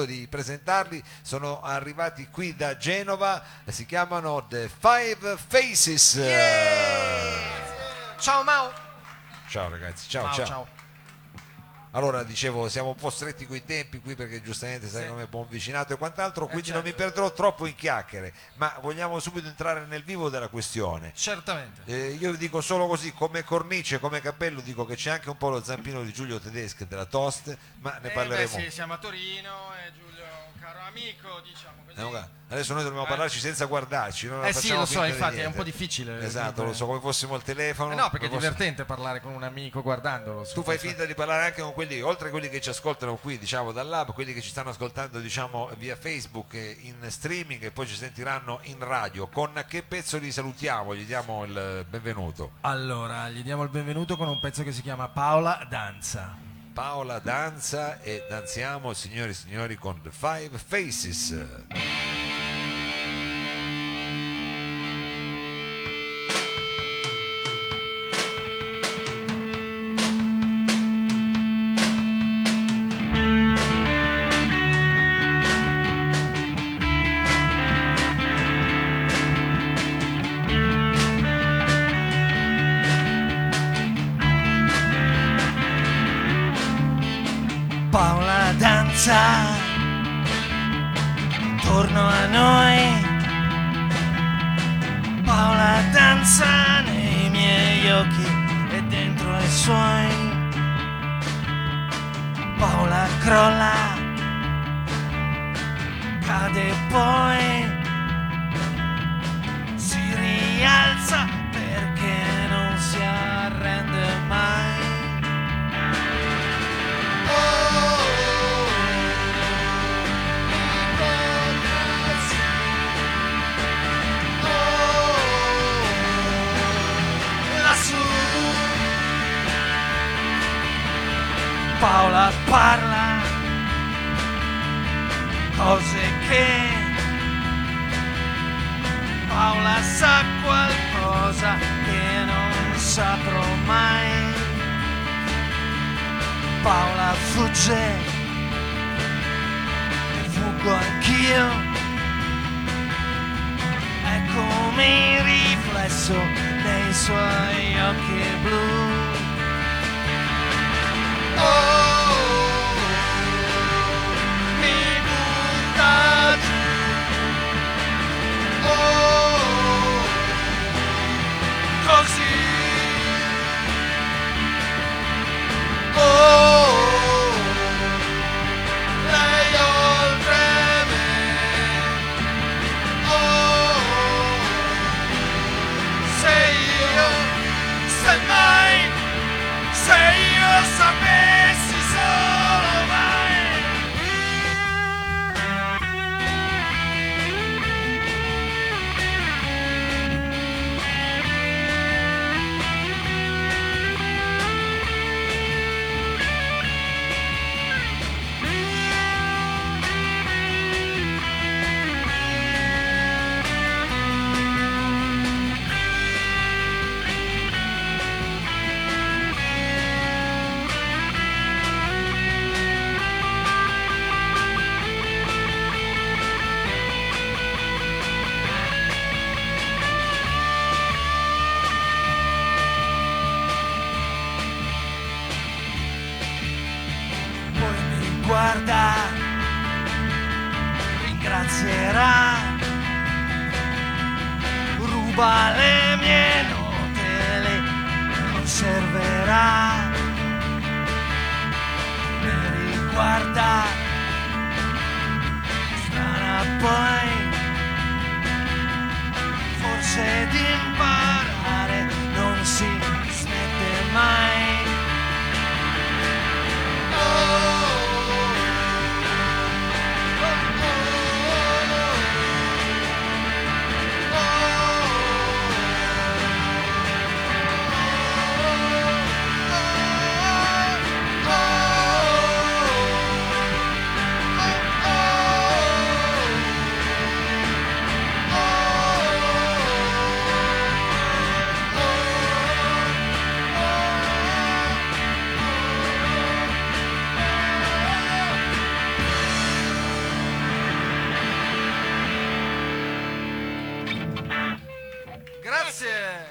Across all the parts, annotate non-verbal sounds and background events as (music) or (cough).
di presentarli, sono arrivati qui da Genova, si chiamano The Five Faces. Ciao Mao. Ciao ragazzi, ciao Ciao, ciao. ciao. Allora dicevo, siamo un po' stretti coi tempi qui perché giustamente sai come buon vicinato e quant'altro, quindi non mi perderò troppo in chiacchiere, ma vogliamo subito entrare nel vivo della questione. Certamente. Eh, io dico solo così, come cornice, come cappello, dico che c'è anche un po' lo zampino di Giulio Tedeschi della Toast, ma ne Eh, parleremo. beh, sì, siamo a Torino e Giulio è un caro amico, diciamo così. Eh, Adesso noi dobbiamo Eh. parlarci senza guardarci. non Eh sì, lo so, infatti è un po' difficile. Esatto, lo so, come fossimo al telefono. Eh no, perché è fosse- divertente parlare con un amico guardandolo. Tu fai finta di parlare anche con quelli, oltre a quelli che ci ascoltano qui, diciamo, dall'app, quelli che ci stanno ascoltando, diciamo, via Facebook e in streaming e poi ci sentiranno in radio. Con che pezzo li salutiamo? Gli diamo il benvenuto. Allora, gli diamo il benvenuto con un pezzo che si chiama Paola Danza. Paola danza e danziamo, signori e signori, con The Five Faces. Crolla, cade poi, si rialza perché non si arrende mai. Paola parla Paola sa qualcosa che non saprò mai. Paola fugge, fuggo anch'io. Eccomi il riflesso dei suoi occhi blu. Oh, Grazie.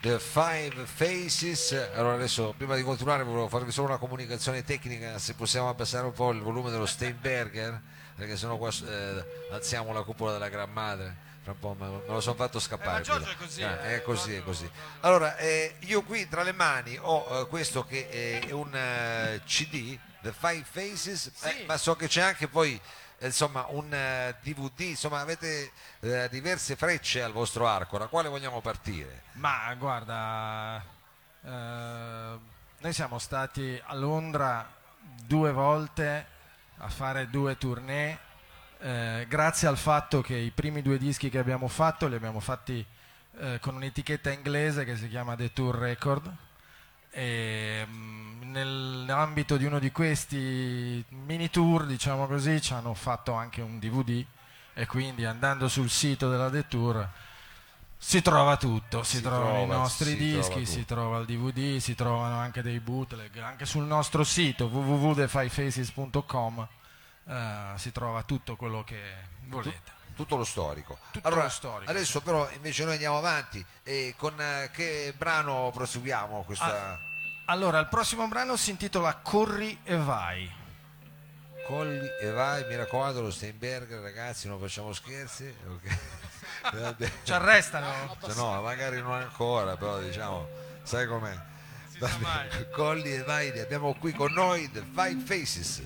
The Five Faces. Allora adesso prima di continuare volevo farvi solo una comunicazione tecnica, se possiamo abbassare un po' il volume dello Steinberger, perché sennò qua eh, alziamo la cupola della Gran Madre. Fra un po' me, me lo sono fatto scappare. Eh, quello. è così, Eh, eh, è così, è così. Allora, eh, io qui tra le mani ho eh, questo che è un CD, The Five Faces, eh, ma so che c'è anche poi insomma un eh, DVD, insomma avete eh, diverse frecce al vostro arco, da quale vogliamo partire? Ma guarda, eh, noi siamo stati a Londra due volte a fare due tournée, eh, grazie al fatto che i primi due dischi che abbiamo fatto li abbiamo fatti eh, con un'etichetta inglese che si chiama The Tour Record. E, mm, nell'ambito di uno di questi mini tour, diciamo così, ci hanno fatto anche un DVD e quindi andando sul sito della The Tour si trova tutto, si, Si trovano i trova- nostri si dischi, trova si trova il DVD, si trovano anche dei bootleg, anche sul nostro sito www.thefivefaces.com eh, si trova tutto quello che volete. Tutto lo storico. Tutto allora, lo storico, adesso però invece noi andiamo avanti e con eh, che brano proseguiamo questa Allora, il prossimo brano si intitola Corri e vai. Colli e vai, mi raccomando lo Steinberger ragazzi, non facciamo scherzi. ok? Vabbè. (laughs) Ci arrestano? Cioè, no, magari non ancora, però diciamo, sai com'è. Colli e vai, li abbiamo qui con noi The Five Faces.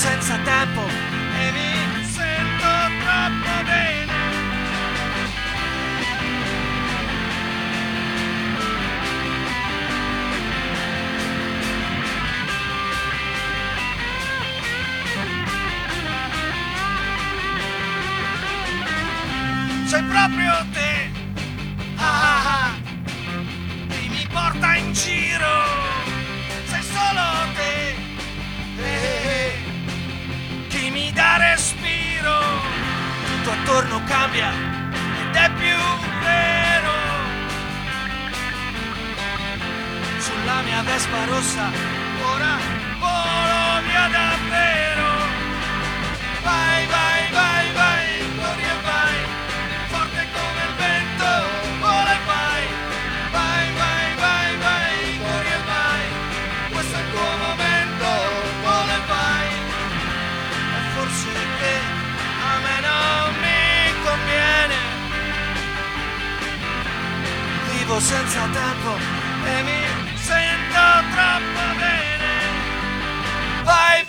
Senza tempo respiro. Tutto attorno cambia ed è più vero. Sulla mia vespa rossa ora volo via Vai, vivo senza tempo e mi sento troppo bene. Vai,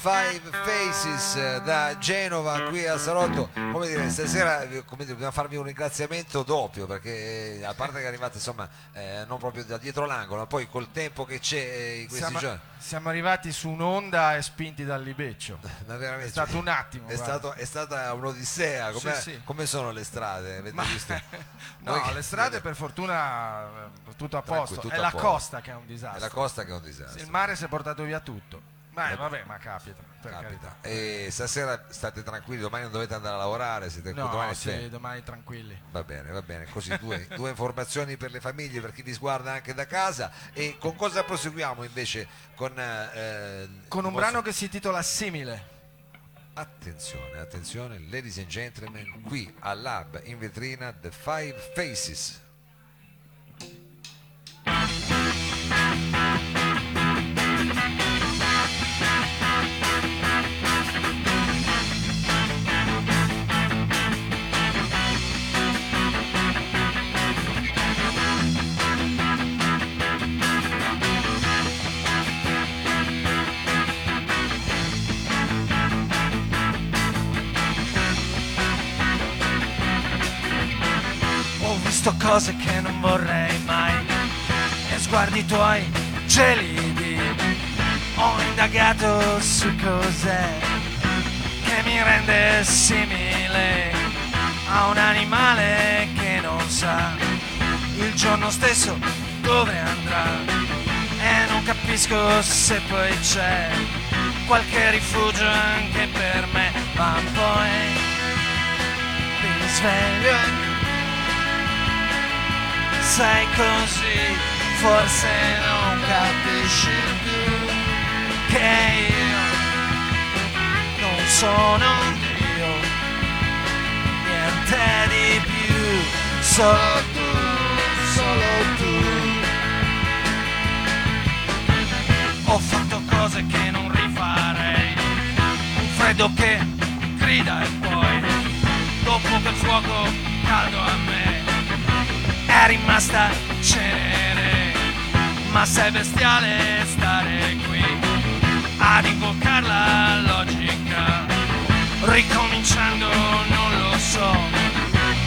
Five Faces eh, da Genova qui a Salotto come dire stasera eh, come dire, dobbiamo farvi un ringraziamento doppio perché eh, a parte che arrivate insomma eh, non proprio da dietro l'angolo ma poi col tempo che c'è in questi Siamo, giorni siamo arrivati su un'onda e spinti dal libeccio. (laughs) ma veramente È stato un attimo. è, stato- è stata un'odissea come, Sì, sì. come sono le strade avete Ma- visto? (laughs) no, che- le strade per fortuna tutto a posto. tutto è a la posto. costa che è un è disastro. la costa che è un disastro Il mare si è portato via tutto. Ma Eh, vabbè, ma capita. capita e stasera state tranquilli domani non dovete andare a lavorare siete No, domani sì, domani tranquilli. Va bene, va bene, così due, (laughs) due informazioni per le famiglie, per chi vi guarda anche da casa. E con cosa proseguiamo invece? Con, eh, Con un il brano vostro- che si intitola Simile. Attenzione, attenzione, ladies and gentlemen, qui al Lab in vetrina The Five Faces. Visto cose che non vorrei mai. E sguardi tuoi gelidi Ho indagato su cos'è Che mi rende simile A un animale che non sa Il giorno stesso dove andrà. E non capisco se poi c'è Qualche rifugio anche per me Ma poi mi sveglio sei così, forse non capisci più che io non sono Dio, niente di più, solo tu, solo tu. Ho fatto cose che non rifarei, un freddo che grida e poi, dopo che il fuoco caldo a me è rimasta cenere, ma sei bestiale stare qui ad invocare la logica, ricominciando non lo so,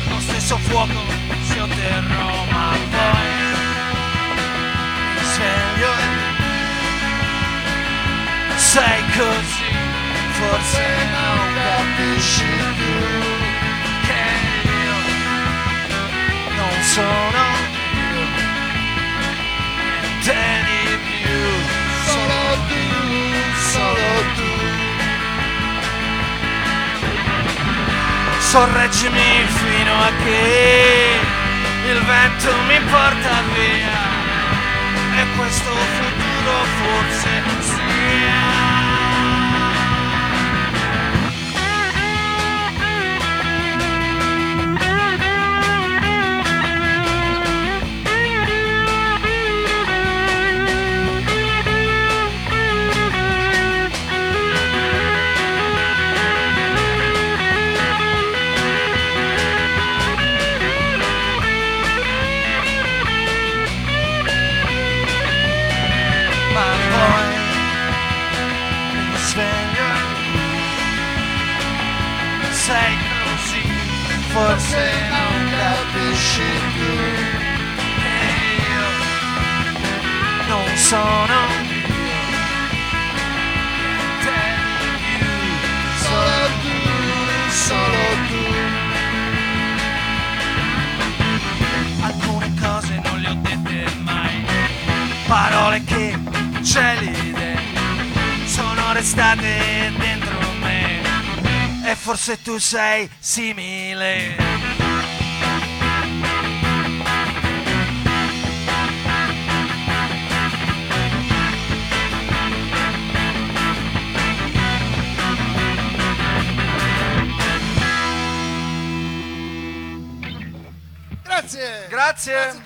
lo stesso fuoco si otterrò, ma poi mi sveglio sei così, forse non capisci Sorreggimi fino a che il vento mi porta via e questo futuro forse sia. Non sono io solo tu solo tu. Alcune cose non le ho dette mai. Parole che gelide sono restate dentro me. E forse tu sei simile. Grazie.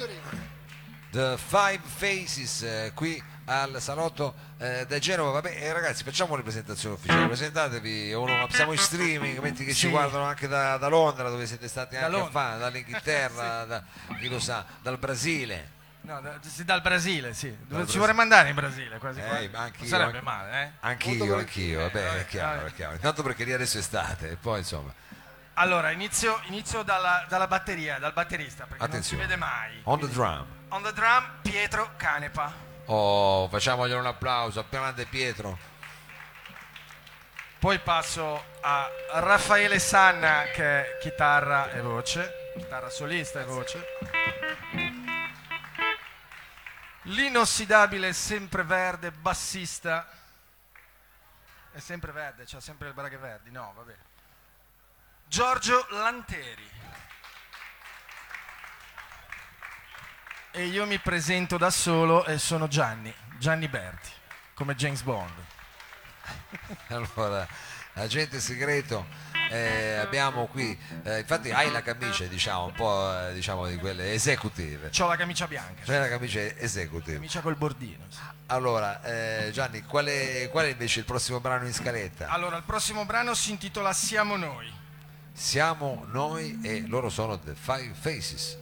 The Five Faces eh, qui al salotto eh, da Genova. Vabbè, eh, ragazzi, facciamo le presentazioni ufficiali. Presentatevi, uno, siamo in streaming, mentre che ci Sì. guardano anche da, da Londra, dove siete stati Da anche a Londra. fare, dall'Inghilterra, (laughs) da, chi lo sa, dal Brasile. No, da- sì, dal Brasile, sì. Ci Brasile. vorrei mandare in Brasile quasi. Eh, quasi. ma anch'io, non sarebbe anche- male, eh? Molto Anch'io, volentieri. anch'io, vabbè, vabbè, è chiaro, vabbè. è chiaro. Intanto perché lì adesso è estate, e poi insomma. Allora, inizio, inizio dalla, dalla batteria, dal batterista, perché Attenzione. non si vede mai. On the drum. On the drum, Pietro Canepa. Oh, facciamoglielo un applauso, grande Pietro. Poi passo a Raffaele Sanna, che è chitarra e voce, chitarra solista e voce. L'inossidabile sempreverde bassista. È sempre verde, c'ha sempre le braghe verdi, no, vabbè. Giorgio Lanteri. E io mi presento da solo e sono Gianni, Gianni Berti, come James Bond. (laughs) Allora, agente segreto, eh, abbiamo qui, eh, infatti hai la camicia, diciamo, un po' eh, diciamo di quelle esecutive. C'ho la camicia bianca, C'è la camicia esecutive. camicia col bordino. sì. Allora, eh, Gianni, qual è, qual è invece il prossimo brano in scaletta? Allora, il prossimo brano si intitola Siamo noi. Siamo noi e loro sono The Five Faces.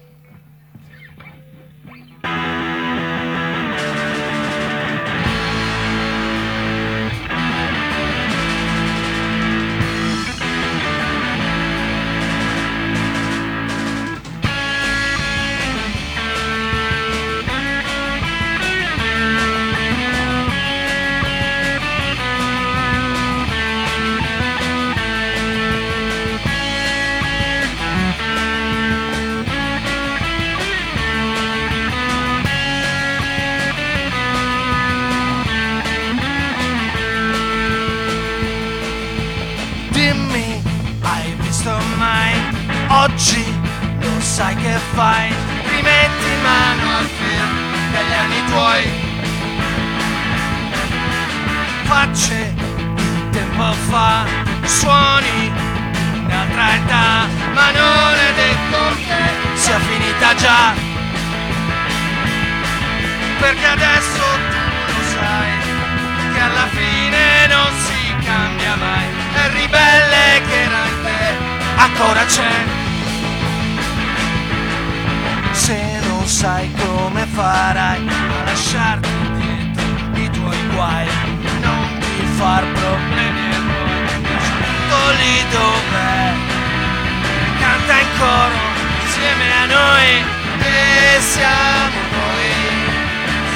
Di tempo fa, suoni un'altra età, ma non è detto che sia finita già. Perché adesso tu lo sai che alla fine non si cambia mai. È ribelle che era in te, ancora c'è. Se non sai come farai a lasciarti dietro i tuoi guai, far problemi e tutto lì dov'è. Canta in coro insieme a noi e siamo noi.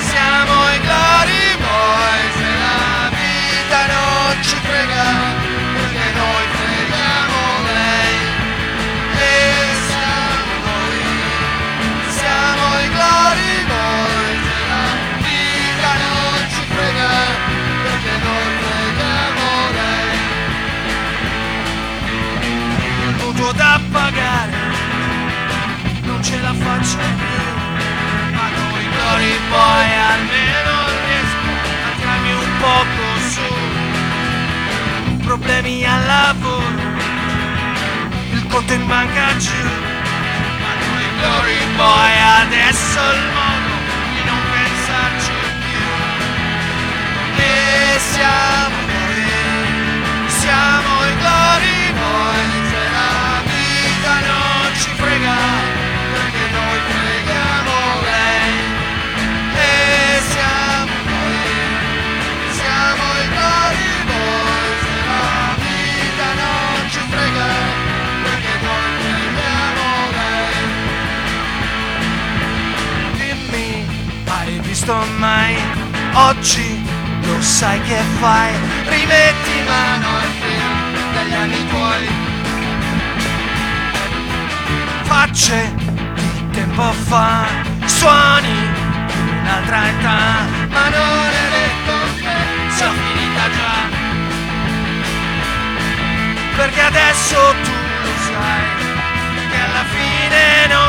Siamo i Glory Boys e la vita non ci frega Boy almeno riesco a tirarmi un poco su problemi al lavoro il conto in banca giù ma noi Glory Boy adesso il modo di non pensarci più e siamo noi siamo i Glory Boy sai che fai? Rimetti mano al film degli anni tuoi. Facce di tempo fa suoni di un'altra età ma non è detto che sia finita già. Perché adesso tu lo sai che alla fine non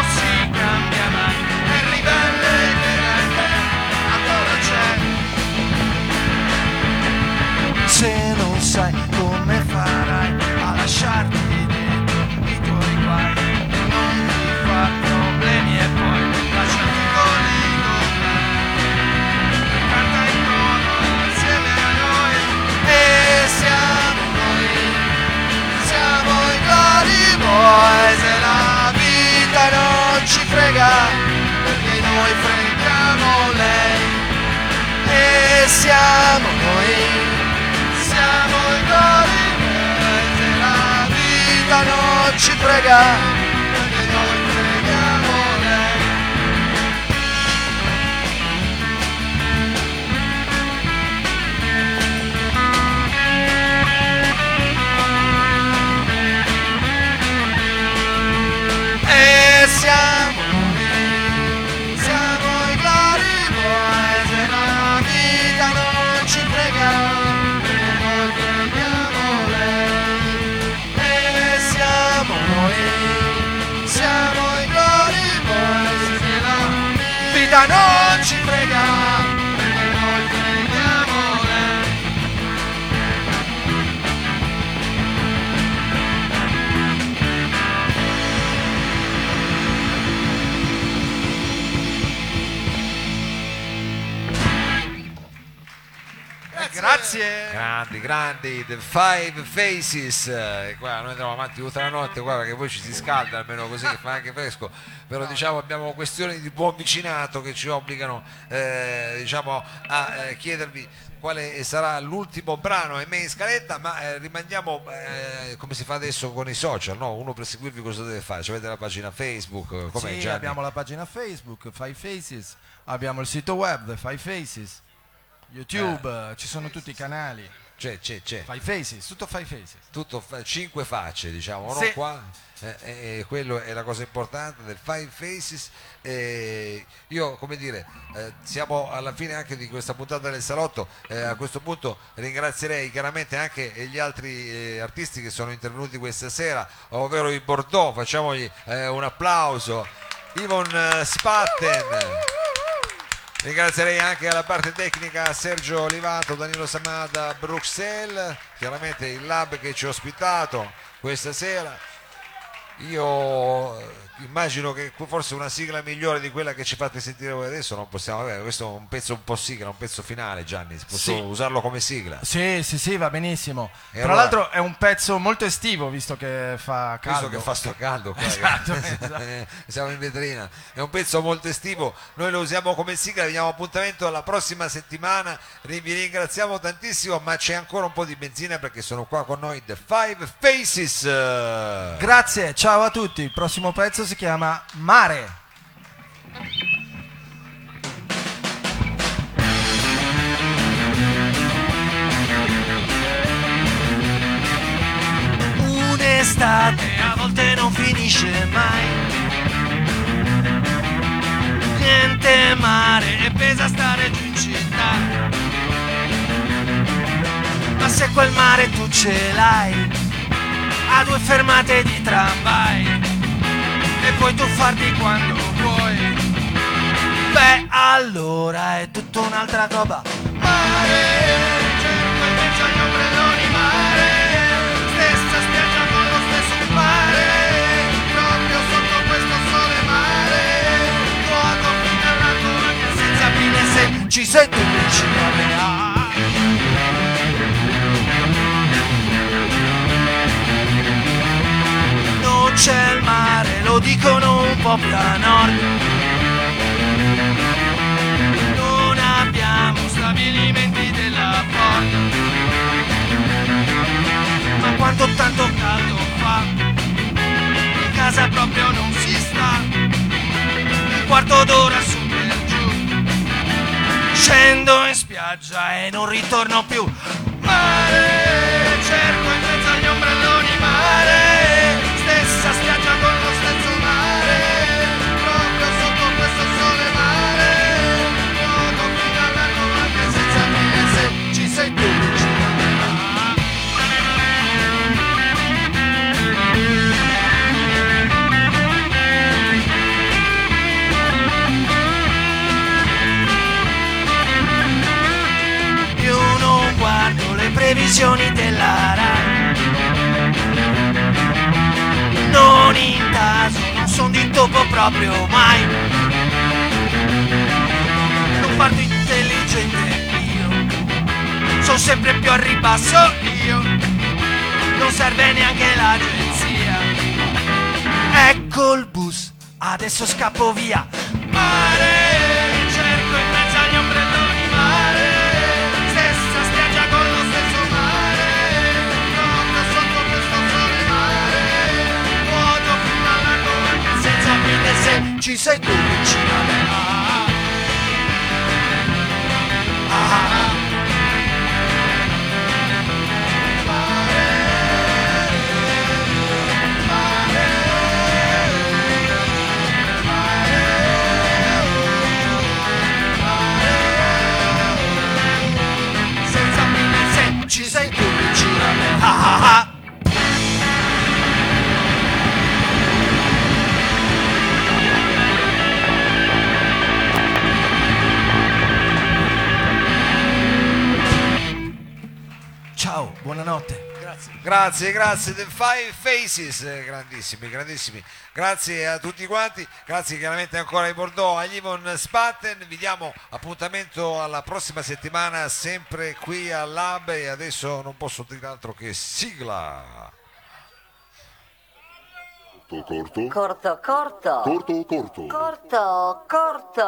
frega, perché noi freghiamo lei e siamo noi, siamo i cuori che la vita non ci frega. Grandi, grandi, The Five Faces. Eh, qua noi andiamo avanti tutta la notte, qua perché poi ci si scalda almeno così che fa anche fresco. Però diciamo abbiamo questioni di buon vicinato che ci obbligano eh, diciamo, a eh, chiedervi quale sarà l'ultimo brano e me in scaletta, ma eh, rimandiamo eh, come si fa adesso con i social, no? Uno per seguirvi cosa deve fare? Cioè, avete la pagina Facebook, come Sì, Gianni? abbiamo la pagina Facebook, Five Faces, abbiamo il sito web, The Five Faces, YouTube, eh, ci sono tutti i canali. C'è, c'è, c'è. Five Faces, tutto Five Faces. tutto fa- cinque facce diciamo no? Sì. qua eh, eh, quello è la cosa importante del Five Faces Eh, io come dire eh, siamo alla fine anche di questa puntata del salotto Eh, a questo punto ringrazierei chiaramente anche gli altri eh, artisti che sono intervenuti questa sera ovvero i Bordeaux facciamogli eh, un applauso Yvon eh, Spatten Ringrazierei anche alla parte tecnica Sergio Olivato, Danilo Samada, Bruxelles, chiaramente il lab che ci ha ospitato questa sera. Io eh, immagino che forse una sigla migliore di quella che ci fate sentire voi adesso non possiamo avere. Questo è un pezzo un po' sigla, un pezzo finale, Gianni. Posso Sì. usarlo come sigla? Sì, sì, sì, va benissimo. E Tra allora- l'altro è un pezzo molto estivo, visto che fa caldo. Visto che fa sto caldo qua, Esatto, che- esatto. (laughs) siamo in vetrina è un pezzo molto estivo noi lo usiamo come sigla vi diamo appuntamento alla prossima settimana vi ringraziamo tantissimo ma c'è ancora un po' di benzina perché sono qua con noi The Five Faces Grazie, ciao a tutti. Il prossimo pezzo si chiama Mare. Un'estate a volte non finisce mai. Niente mare e pesa stare giù in città. Ma se quel mare tu ce l'hai, due fermate di tramvai, e puoi tuffarti quando vuoi. Beh, allora è tutta un'altra roba. Mare, cerco mezzo agli ombrelloni mare, stessa spiaggia con lo stesso mare, proprio sotto questo sole mare, nuoto fino all'alto anche senza fine se ci sei tu vicino a me. C'è il mare, lo dicono un po' più a nord. Non abbiamo stabilimenti della porta. Ma quanto tanto caldo fa, in casa proprio non si sta. Un quarto d'ora su per giù, scendo in spiaggia e non ritorno più. Previsioni della RAI. Non intaso, non son di topo proprio mai. Non parto intelligente io. Sono sempre più a ribasso io. Non serve neanche l'agenzia. Ecco il bus, adesso scappo via. Mare ci sei tu vicino Grazie, grazie, The Five Faces, grandissimi, grandissimi. Grazie a tutti quanti, grazie chiaramente ancora ai Bordeaux, agli Yvonne Spatten. Vi diamo appuntamento alla prossima settimana, sempre qui al Lab. E adesso non posso dire altro che sigla. Corto, corto, Corto, corto. corto, corto. Corto, corto.